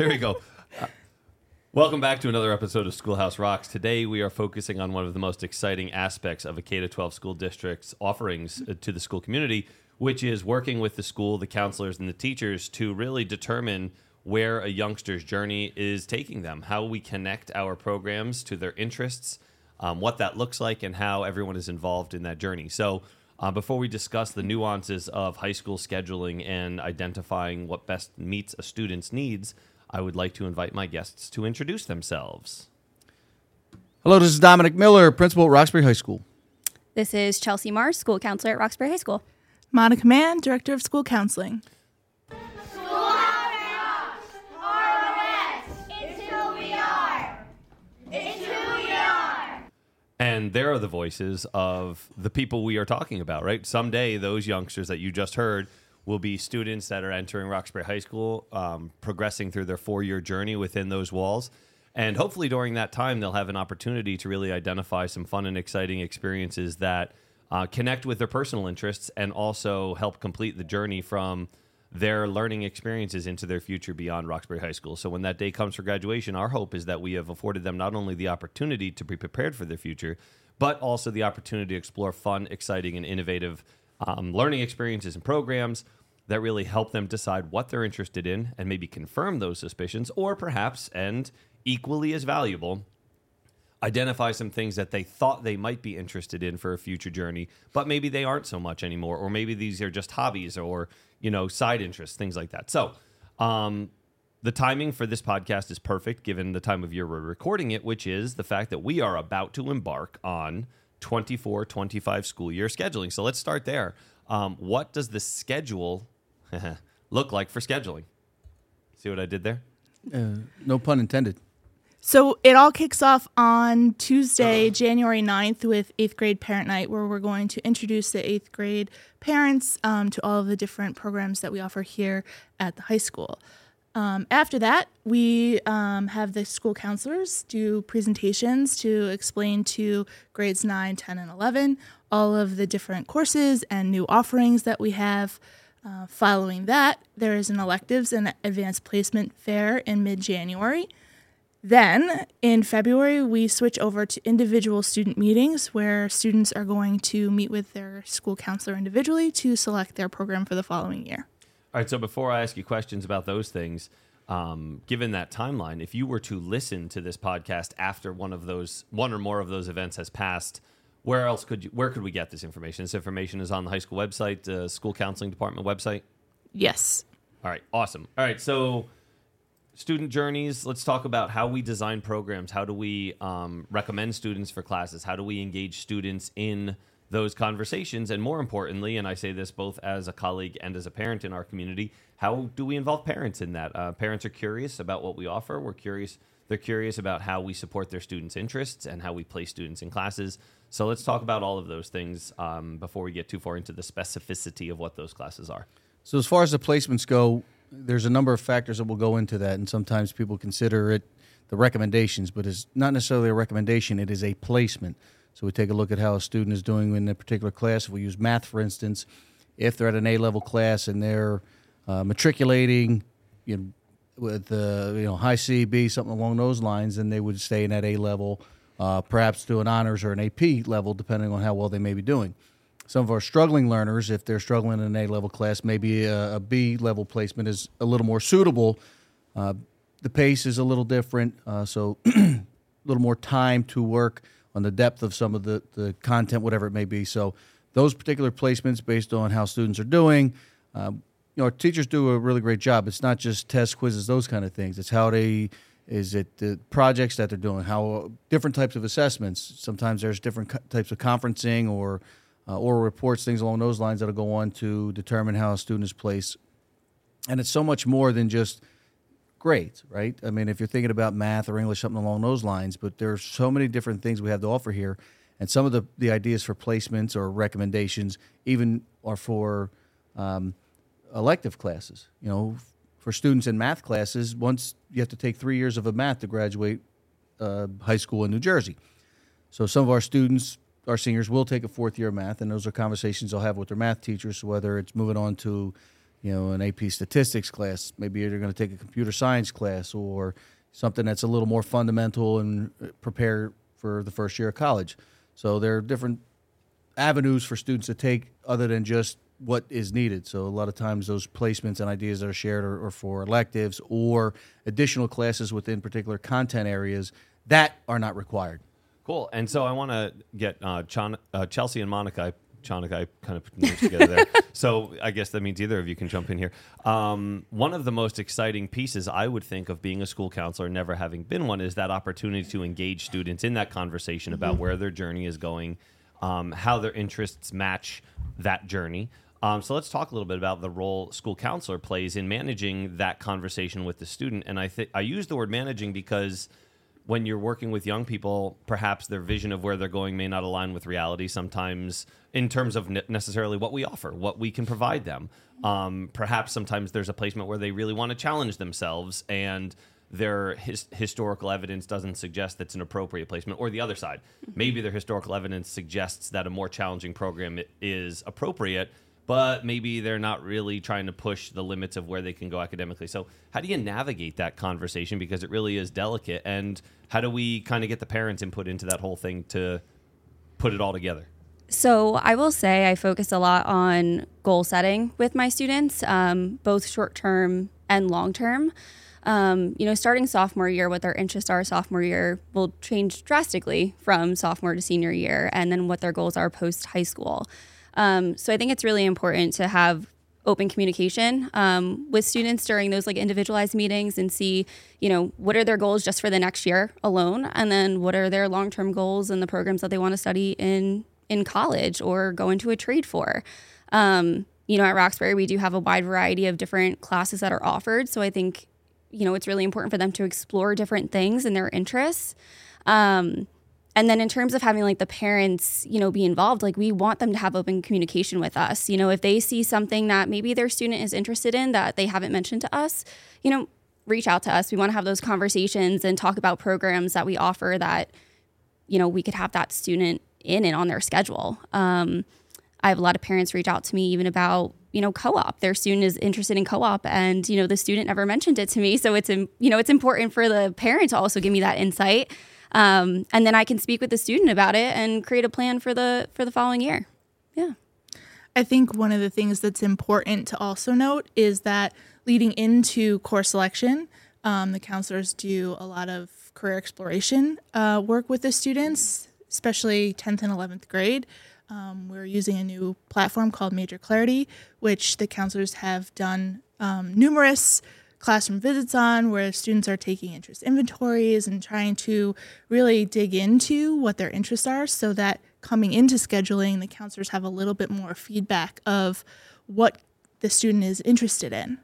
Here we go. Uh, welcome back to another episode of Schoolhouse Rocks. Today we are focusing on one of the most exciting aspects of a K 12 school district's offerings uh, to the school community, which is working with the school, the counselors, and the teachers to really determine where a youngster's journey is taking them, how we connect our programs to their interests, um, what that looks like, and how everyone is involved in that journey. So, uh, before we discuss the nuances of high school scheduling and identifying what best meets a student's needs, I would like to invite my guests to introduce themselves. Hello, this is Dominic Miller, principal at Roxbury High School. This is Chelsea Maher, school counselor at Roxbury High School. Monica Mann, director of school counseling. School House! Rest! Who we are. It's who we are. And there are the voices of the people we are talking about, right? Someday, those youngsters that you just heard will be students that are entering Roxbury High School, um, progressing through their four year journey within those walls. And hopefully, during that time, they'll have an opportunity to really identify some fun and exciting experiences that uh, connect with their personal interests and also help complete the journey from their learning experiences into their future beyond Roxbury High School. So when that day comes for graduation, our hope is that we have afforded them not only the opportunity to be prepared for their future, but also the opportunity to explore fun, exciting, and innovative um, learning experiences and programs that really help them decide what they're interested in and maybe confirm those suspicions, or perhaps, and equally as valuable, identify some things that they thought they might be interested in for a future journey, but maybe they aren't so much anymore, or maybe these are just hobbies or you know side interests, things like that. So, um, the timing for this podcast is perfect given the time of year we're recording it, which is the fact that we are about to embark on 24 25 school year scheduling. So let's start there. Um, what does the schedule look like for scheduling? See what I did there? Uh, no pun intended. So it all kicks off on Tuesday, January 9th, with eighth grade parent night, where we're going to introduce the eighth grade parents um, to all of the different programs that we offer here at the high school. Um, after that, we um, have the school counselors do presentations to explain to grades 9, 10, and 11 all of the different courses and new offerings that we have. Uh, following that, there is an electives and advanced placement fair in mid January. Then in February, we switch over to individual student meetings where students are going to meet with their school counselor individually to select their program for the following year. All right. So before I ask you questions about those things, um, given that timeline, if you were to listen to this podcast after one of those, one or more of those events has passed, where else could you, where could we get this information? This information is on the high school website, uh, school counseling department website. Yes. All right. Awesome. All right. So student journeys let's talk about how we design programs how do we um, recommend students for classes how do we engage students in those conversations and more importantly and i say this both as a colleague and as a parent in our community how do we involve parents in that uh, parents are curious about what we offer we're curious they're curious about how we support their students interests and how we place students in classes so let's talk about all of those things um, before we get too far into the specificity of what those classes are So, as far as the placements go, there's a number of factors that will go into that, and sometimes people consider it the recommendations, but it's not necessarily a recommendation. It is a placement. So we take a look at how a student is doing in a particular class. If we use math, for instance, if they're at an A level class and they're uh, matriculating, you know, with uh, you know high C, B, something along those lines, then they would stay in that A level, uh, perhaps do an honors or an AP level, depending on how well they may be doing. Some of our struggling learners, if they're struggling in an A level class, maybe a, a B level placement is a little more suitable. Uh, the pace is a little different, uh, so a little more time to work on the depth of some of the, the content, whatever it may be. So, those particular placements, based on how students are doing, um, you know, our teachers do a really great job. It's not just tests, quizzes, those kind of things. It's how they is it the projects that they're doing, how different types of assessments. Sometimes there's different co- types of conferencing or uh, oral reports, things along those lines that'll go on to determine how a student is placed. And it's so much more than just grades, right? I mean, if you're thinking about math or English, something along those lines, but there are so many different things we have to offer here. And some of the, the ideas for placements or recommendations even are for um, elective classes. You know, for students in math classes, once you have to take three years of a math to graduate uh, high school in New Jersey. So some of our students, our seniors, will take a fourth year of math, and those are conversations they'll have with their math teachers, whether it's moving on to, you know, an AP statistics class. Maybe they're going to take a computer science class or something that's a little more fundamental and uh, prepare for the first year of college. So there are different avenues for students to take other than just what is needed. So a lot of times those placements and ideas that are shared are, are for electives or additional classes within particular content areas that are not required. Cool. And so I want to get uh, uh, Chelsea and Monica. Chonica, I kind of put names together there. So I guess that means either of you can jump in here. Um, one of the most exciting pieces I would think of being a school counselor, never having been one, is that opportunity to engage students in that conversation about where their journey is going, um, how their interests match that journey. Um, so let's talk a little bit about the role school counselor plays in managing that conversation with the student. And I think I use the word managing because when you're working with young people, perhaps their vision of where they're going may not align with reality sometimes in terms of ne- necessarily what we offer, what we can provide them. Um, perhaps sometimes there's a placement where they really want to challenge themselves and their his- historical evidence doesn't suggest that's an appropriate placement, or the other side. Maybe their historical evidence suggests that a more challenging program is appropriate, but maybe they're not really trying to push the limits of where they can go academically. So, how do you navigate that conversation because it really is delicate? And how do we kind of get the parents' input into that whole thing to put it all together? So I will say I focus a lot on goal setting with my students, um, both short term and long term. Um, you know, starting sophomore year, what their interests are sophomore year will change drastically from sophomore to senior year, and then what their goals are post high school. Um, so I think it's really important to have open communication um, with students during those like individualized meetings and see, you know, what are their goals just for the next year alone, and then what are their long term goals and the programs that they want to study in in college or go into a trade for. Um, you know, at Roxbury, we do have a wide variety of different classes that are offered. So I think, you know, it's really important for them to explore different things and their interests. Um, and then in terms of having like the parents, you know, be involved, like we want them to have open communication with us. You know, if they see something that maybe their student is interested in that they haven't mentioned to us, you know, reach out to us. We want to have those conversations and talk about programs that we offer that, you know, we could have that student in and on their schedule. Um, I have a lot of parents reach out to me even about you know co-op. Their student is interested in co-op, and you know the student never mentioned it to me. So it's you know it's important for the parent to also give me that insight, um, and then I can speak with the student about it and create a plan for the for the following year. Yeah. I think one of the things that's important to also note is that leading into course selection, um, the counselors do a lot of career exploration uh, work with the students, especially 10th and 11th grade. Um, we're using a new platform called Major Clarity, which the counselors have done um, numerous classroom visits on, where students are taking interest inventories and trying to really dig into what their interests are so that coming into scheduling, the counselors have a little bit more feedback of what the student is interested in.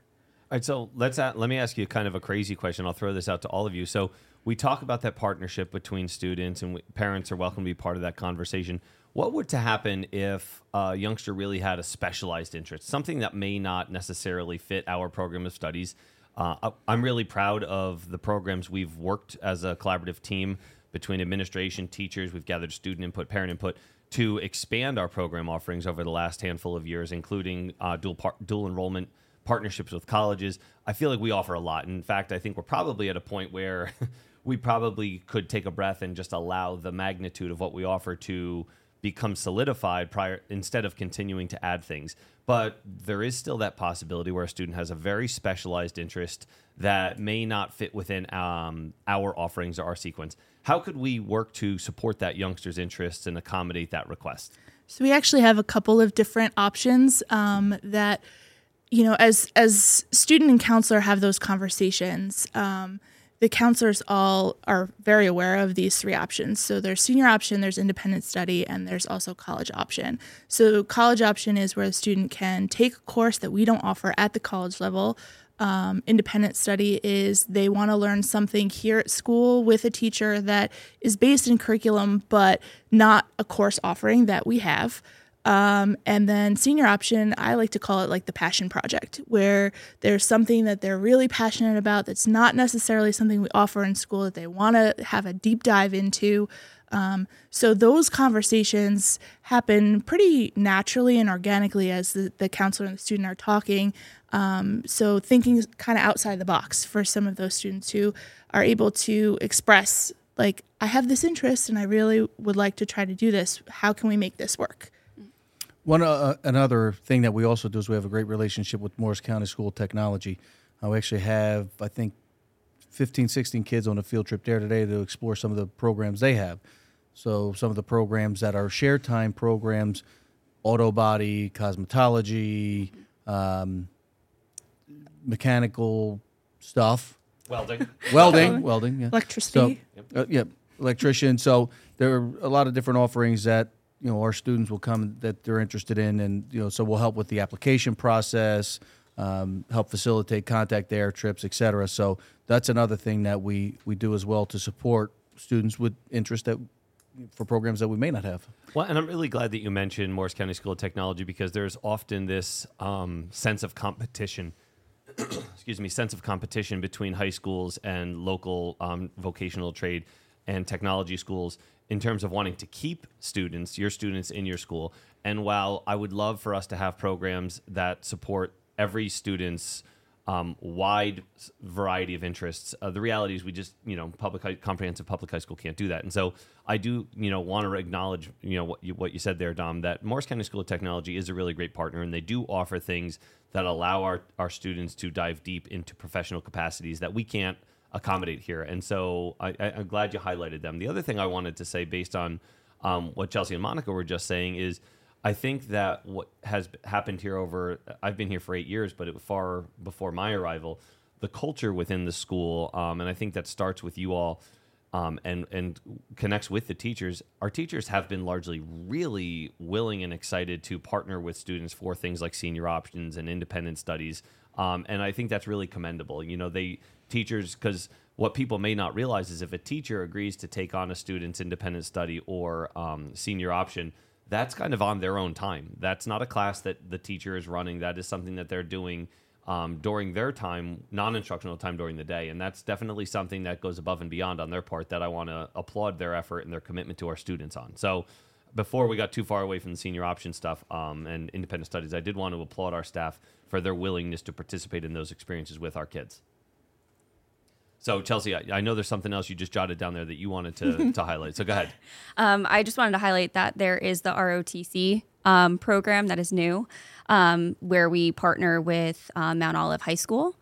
All right, so let's a let me ask you kind of a crazy question. I'll throw this out to all of you. So we talk about that partnership between students and we, parents are welcome to be part of that conversation. What would to happen if a youngster really had a specialized interest, something that may not necessarily fit our program of studies? Uh, I'm really proud of the programs we've worked as a collaborative team between administration, teachers. We've gathered student input, parent input to expand our program offerings over the last handful of years, including uh, dual par- dual enrollment partnerships with colleges. I feel like we offer a lot. In fact, I think we're probably at a point where we probably could take a breath and just allow the magnitude of what we offer to become solidified prior instead of continuing to add things. But there is still that possibility where a student has a very specialized interest that may not fit within um, our offerings or our sequence. How could we work to support that youngster's interests and accommodate that request? So we actually have a couple of different options um, that, you know, as as student and counselor have those conversations. Um, the counselors all are very aware of these three options. So there's senior option, there's independent study, and there's also college option. So college option is where the student can take a course that we don't offer at the college level. Um, independent study is they want to learn something here at school with a teacher that is based in curriculum, but not a course offering that we have. Um, and then senior option, I like to call it like the passion project, where there's something that they're really passionate about that's not necessarily something we offer in school that they want to have a deep dive into. Um, so those conversations happen pretty naturally and organically as the, the counselor and the student are talking. Um, so thinking kind of outside the box for some of those students who are able to express like, I have this interest and I really would like to try to do this. How can we make this work? One uh, another thing that we also do is we have a great relationship with Morris County School of Technology. Uh, we actually have, I think, 15, 16 kids on a field trip there today to explore some of the programs they have. So some of the programs that are share time programs, auto body, cosmetology, um, mechanical stuff, Welding. welding, welding, yeah. Electricity. So, uh, yeah, electrician. So there are a lot of different offerings that you know our students will come that they're interested in, and you know, so we'll help with the application process, um, help facilitate contact air trips, et cetera. So that's another thing that we we do as well to support students with interest that for programs that we may not have. Well, and I'm really glad that you mentioned Morris County School of Technology because there's often this um, sense of competition. excuse me, sense of competition between high schools and local um, vocational trade and technology schools in terms of wanting to keep students, your students in your school. And while I would love for us to have programs that support every student's um, wide variety of interests. Uh, the reality is, we just you know, public high, comprehensive public high school can't do that. And so, I do you know want to acknowledge you know what you, what you said there, Dom. That Morris County School of Technology is a really great partner, and they do offer things that allow our our students to dive deep into professional capacities that we can't accommodate here. And so, I, I'm glad you highlighted them. The other thing I wanted to say, based on um, what Chelsea and Monica were just saying, is I think that what has happened here over I've been here for eight years, but it was far before my arrival. The culture within the school, um, and I think that starts with you all, um, and and connects with the teachers. Our teachers have been largely really willing and excited to partner with students for things like senior options and independent studies, um, and I think that's really commendable. You know, they teachers because what people may not realize is if a teacher agrees to take on a student's independent study or um, senior option that's kind of on their own time. That's not a class that the teacher is running. That is something that they're doing um, during their time, non-instructional time during the day, and that's definitely something that goes above and beyond on their part. That I want to applaud their effort and their commitment to our students on. So, before we got too far away from the senior option stuff um, and independent studies, I did want to applaud our staff for their willingness to participate in those experiences with our kids. So, Chelsea, I, I know there's something else you just jotted down there that you wanted to, to highlight. So, go ahead. Um, I just wanted to highlight that there is the ROTC um, program that is new, um, where we partner with uh, Mount Olive High School.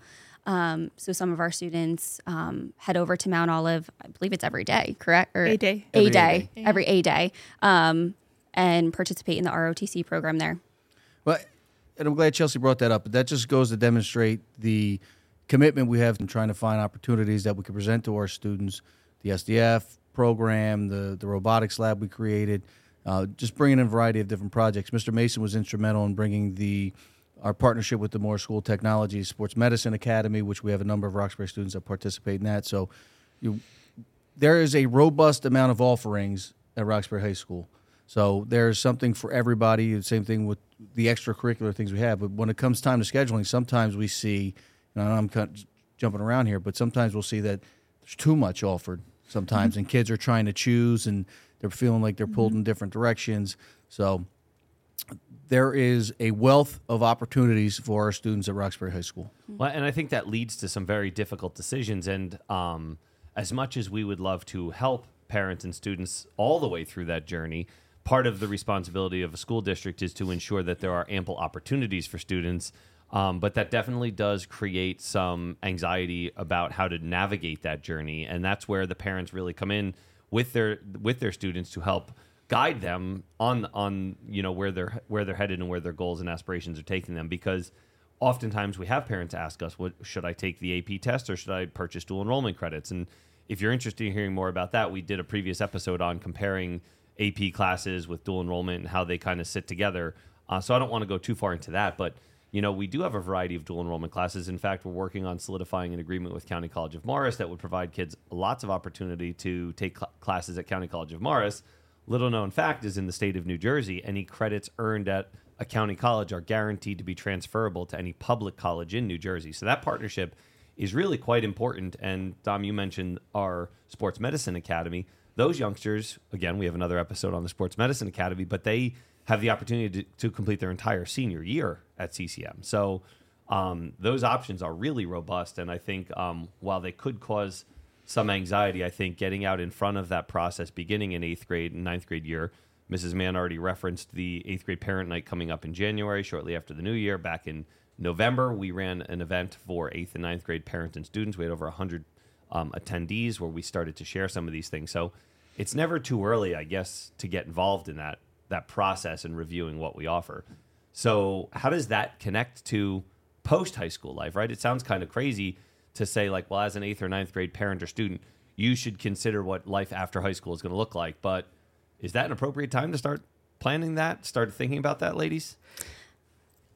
Um, so some of our students um, head over to Mount Olive. I believe it's every day, correct? Or A day. A Every A day, every A day, um, and participate in the ROTC program there. Well, and I'm glad Chelsea brought that up. But that just goes to demonstrate the commitment we have in trying to find opportunities that we can present to our students. The SDF program, the the robotics lab we created, uh, just bringing in a variety of different projects. Mr. Mason was instrumental in bringing the our partnership with the Moore School Technology Sports Medicine Academy, which we have a number of Roxbury students that participate in that. So, you there is a robust amount of offerings at Roxbury High School. So there's something for everybody. The same thing with the extracurricular things we have. But when it comes time to scheduling, sometimes we see, you know, I'm kind of jumping around here, but sometimes we'll see that there's too much offered sometimes, mm-hmm. and kids are trying to choose and they're feeling like they're pulled mm-hmm. in different directions. So there is a wealth of opportunities for our students at Roxbury High School. Mm-hmm. Well, and I think that leads to some very difficult decisions. And um, as much as we would love to help parents and students all the way through that journey, part of the responsibility of a school district is to ensure that there are ample opportunities for students. Um, but that definitely does create some anxiety about how to navigate that journey, and that's where the parents really come in with their with their students to help guide them on on you know where they're where they're headed and where their goals and aspirations are taking them. Because oftentimes we have parents ask us what should I take the AP test or should I purchase dual enrollment credits? And if you're interested in hearing more about that we did a previous episode on comparing AP classes with dual enrollment and how they kind of sit together. Uh, so I don't want to go too far into that but you know, we do have a variety of dual enrollment classes. In fact, we're working on solidifying an agreement with County College of Morris that would provide kids lots of opportunity to take cl- classes at County College of Morris, little known fact is in the state of New Jersey, any credits earned at a county college are guaranteed to be transferable to any public college in New Jersey. So that partnership is really quite important. And Dom, you mentioned our sports medicine academy. Those youngsters, again, we have another episode on the sports medicine academy, but they have the opportunity to, to complete their entire senior year at CCM. So um, those options are really robust. And I think um, while they could cause some anxiety, I think getting out in front of that process beginning in eighth grade and ninth grade year, Mrs. Mann already referenced the eighth grade parent night coming up in January, shortly after the new year. Back in November, we ran an event for eighth and ninth grade parents and students. We had over 100 um, attendees where we started to share some of these things. So it's never too early, I guess, to get involved in that that process and reviewing what we offer. So how does that connect to post high school life? Right? It sounds kind of crazy to say like, well, as an eighth or ninth grade parent or student, you should consider what life after high school is going to look like. But is that an appropriate time to start planning that? Start thinking about that, ladies?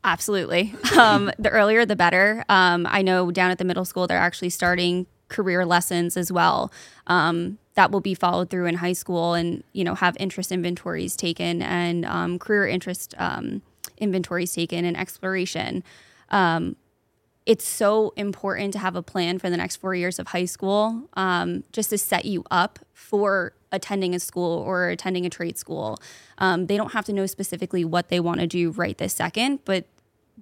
Absolutely. Um, the earlier, the better. Um, I know down at the middle school, they're actually starting career lessons as well. Um, that will be followed through in high school, and you know have interest inventories taken and um, career interest um, inventories taken and exploration. Um, it's so important to have a plan for the next four years of high school, just to set you up for attending a school or attending a trade school. Um, they don't have to know specifically what they want to do right this second, but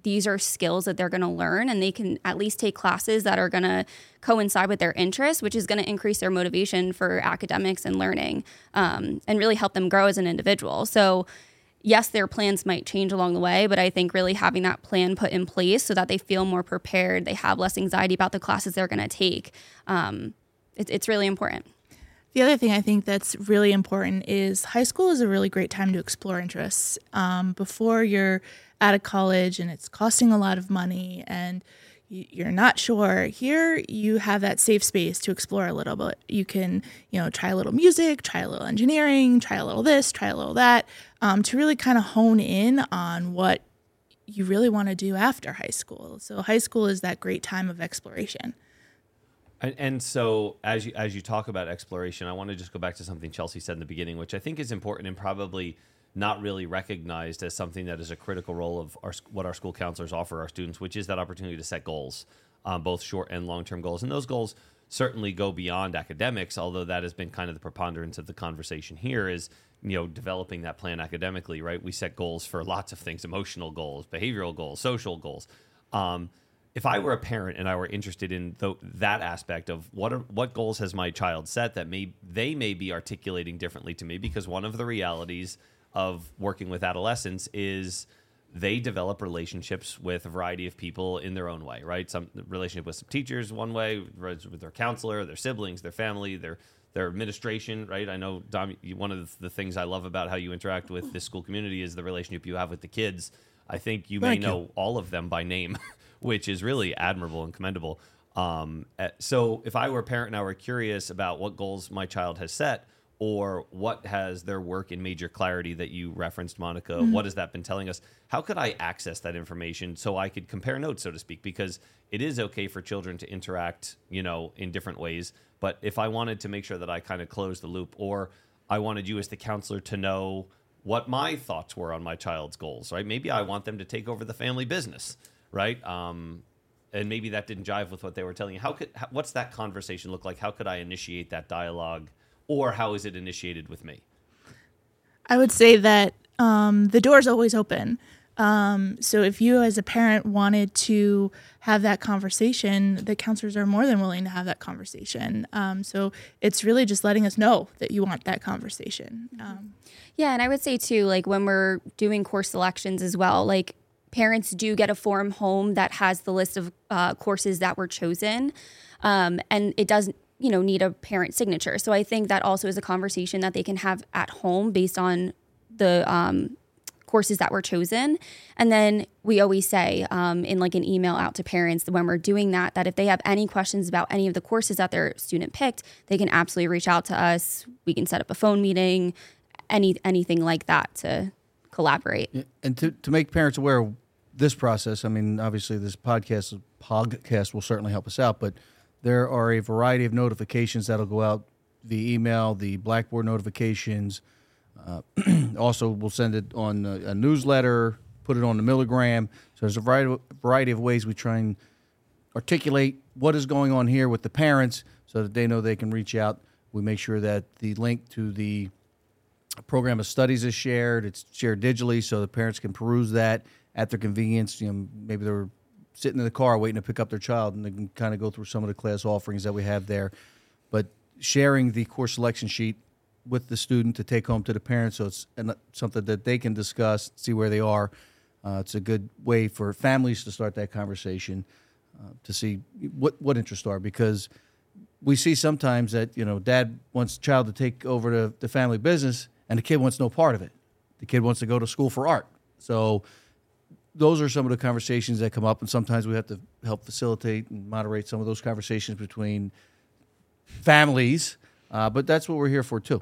these are skills that they're going to learn and they can at least take classes that are going to coincide with their interests which is going to increase their motivation for academics and learning um, and really help them grow as an individual so yes their plans might change along the way but i think really having that plan put in place so that they feel more prepared they have less anxiety about the classes they're going to take um, it, it's really important the other thing I think that's really important is high school is a really great time to explore interests. Um, before you're out of college and it's costing a lot of money and you're not sure here you have that safe space to explore a little bit. You can you know try a little music try a little engineering try a little this try a little that um, to really kind of hone in on what you really want to do after high school. So high school is that great time of exploration. And, and, so, as you as you talk about exploration, I want to just go back to something Chelsea said in the beginning, which I think is important and probably not really recognized as something that is a critical role of our, what our school counselors offer our students, which is that opportunity to set goals, um, both short and long term goals, and those goals certainly go beyond academics. Although that has been kind of the preponderance of the conversation here is you know developing that plan academically, right? We set goals for lots of things: emotional goals, behavioral goals, social goals. Um, if I were a parent and I were interested in that aspect of what are, what goals has my child set that may they may be articulating differently to me because one of the realities of working with adolescents is they develop relationships with a variety of people in their own way, right? Some relationship with some teachers one way, with their counselor, their siblings, their family, their their administration, right? I know Dom, one of the things I love about how you interact with this school community is the relationship you have with the kids. I think you Thank may you. know all of them by name. which is really admirable and commendable. Um, eh, so if I were a parent and I were curious about what goals my child has set or what has their work in major clarity that you referenced, Monica, mm-hmm. what has that been telling us? How could I access that information so I could compare notes, so to speak? Because it is okay for children to interact, you know, in different ways. But if I wanted to make sure that I kind of close the loop or I wanted you as the counselor to know what my thoughts were on my child's goals, right? Maybe I want them to take over the family business right? Um, and maybe that didn't jive with what they were telling you. How could how, what's that conversation look like? How could I initiate that dialogue, or how is it initiated with me? I would say that um, the door is always open. Um, so if you as a parent wanted to have that conversation, the counselors are more than willing to have that conversation. Um, so it's really just letting us know that you want that conversation. Um, yeah, and I would say too, like when we're doing course selections as well, like parents do get a form home that has the list of uh, courses that were chosen, um, and it does you know need a parent signature. So I think that also is a conversation that they can have at home based on the um, courses that were chosen. And then we always say um, in like an email out to parents when we're doing that, that if they have any questions about any of the courses that their student picked, they can absolutely reach out to us. We can set up a phone meeting, any anything like that to collaborate. And to, to make parents aware of this process, I mean, obviously this podcast podcast will certainly help us out, but there are a variety of notifications that'll go out the email, the Blackboard notifications, Uh, also, we'll send it on a, a newsletter, put it on the milligram. So there's a variety, variety of ways we try and articulate what is going on here with the parents so that they know they can reach out. We make sure that the link to the program of studies is shared. It's shared digitally so the parents can peruse that at their convenience. You know, maybe they're sitting in the car waiting to pick up their child and they can kind of go through some of the class offerings that we have there. But sharing the course selection sheet with the student to take home to the parents so it's something that they can discuss, see where they are. Uh, it's a good way for families to start that conversation uh, to see what, what interests are because we see sometimes that you know dad wants child to take over the, the family business and the kid wants no part of it the kid wants to go to school for art so those are some of the conversations that come up and sometimes we have to help facilitate and moderate some of those conversations between families uh, but that's what we're here for too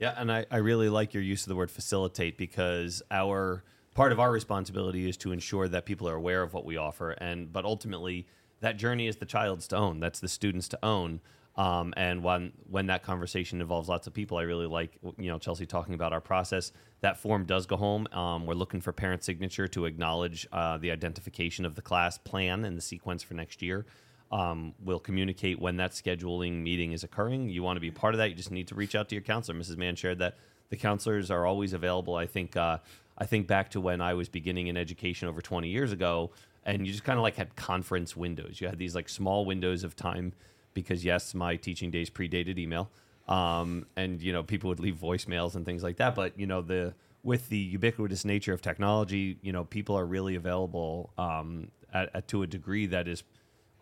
Yeah, and I, I really like your use of the word facilitate because our part of our responsibility is to ensure that people are aware of what we offer, and but ultimately that journey is the child's to own. That's the students to own. Um, and when when that conversation involves lots of people, I really like you know Chelsea talking about our process. That form does go home. Um, we're looking for parent signature to acknowledge uh, the identification of the class plan and the sequence for next year. Um, we'll communicate when that scheduling meeting is occurring. You want to be part of that, you just need to reach out to your counselor. Mrs. Mann shared that the counselors are always available. I think uh, I think back to when I was beginning in education over 20 years ago, and you just kind of like had conference windows. You had these like small windows of time because yes, my teaching days predated email, um, and you know people would leave voicemails and things like that. But you know the with the ubiquitous nature of technology, you know people are really available um, at, at, to a degree that is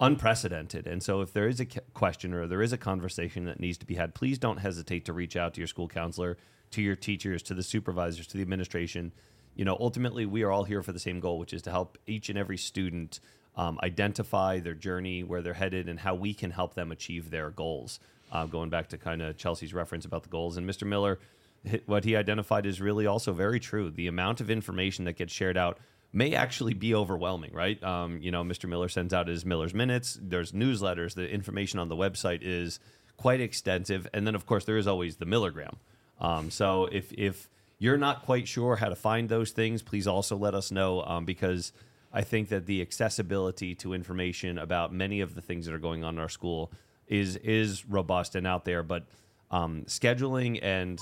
unprecedented. And so, if there is a question or there is a conversation that needs to be had, please don't hesitate to reach out to your school counselor, to your teachers, to the supervisors, to the administration. You know, ultimately, we are all here for the same goal, which is to help each and every student um, identify their journey, where they're headed, and how we can help them achieve their goals. Uh, going back to kind of Chelsea's reference about the goals, and Mr. Miller, what he identified is really also very true. The amount of information that gets shared out may actually be overwhelming, right? Um, you know, Mr. Miller sends out his Miller's Minutes. There's newsletters. The information on the website is quite extensive, and then of course there is always the Milligram. Um, so if if you're not quite sure how to find those things, please also let us know um, because I think that the accessibility to information about many of the things that are going on in our school is is robust and out there, but um, scheduling and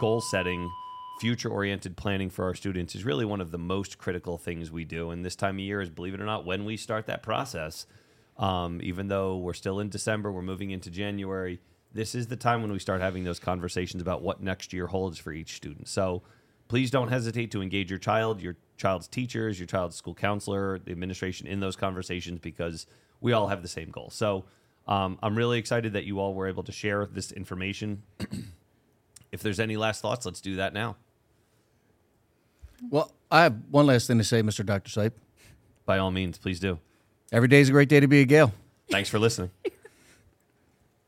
goal setting future oriented planning for our students is really one of the most critical things we do. And this time of year is, believe it or not, when we start that process. Um, even though we're still in December, we're moving into January. This is the time when we start having those conversations about what next year holds for each student. So please don't hesitate to engage your child, your child's teachers, your child's school counselor, the administration in those conversations because we all have the same goal. So um, I'm really excited that you all were able to share this information. if there's any last thoughts, let's do that now. Well, I have one last thing to say, Mr. Dr. Seipp. By all means, please do. Every day is a great day to be a Gael. Thanks for listening.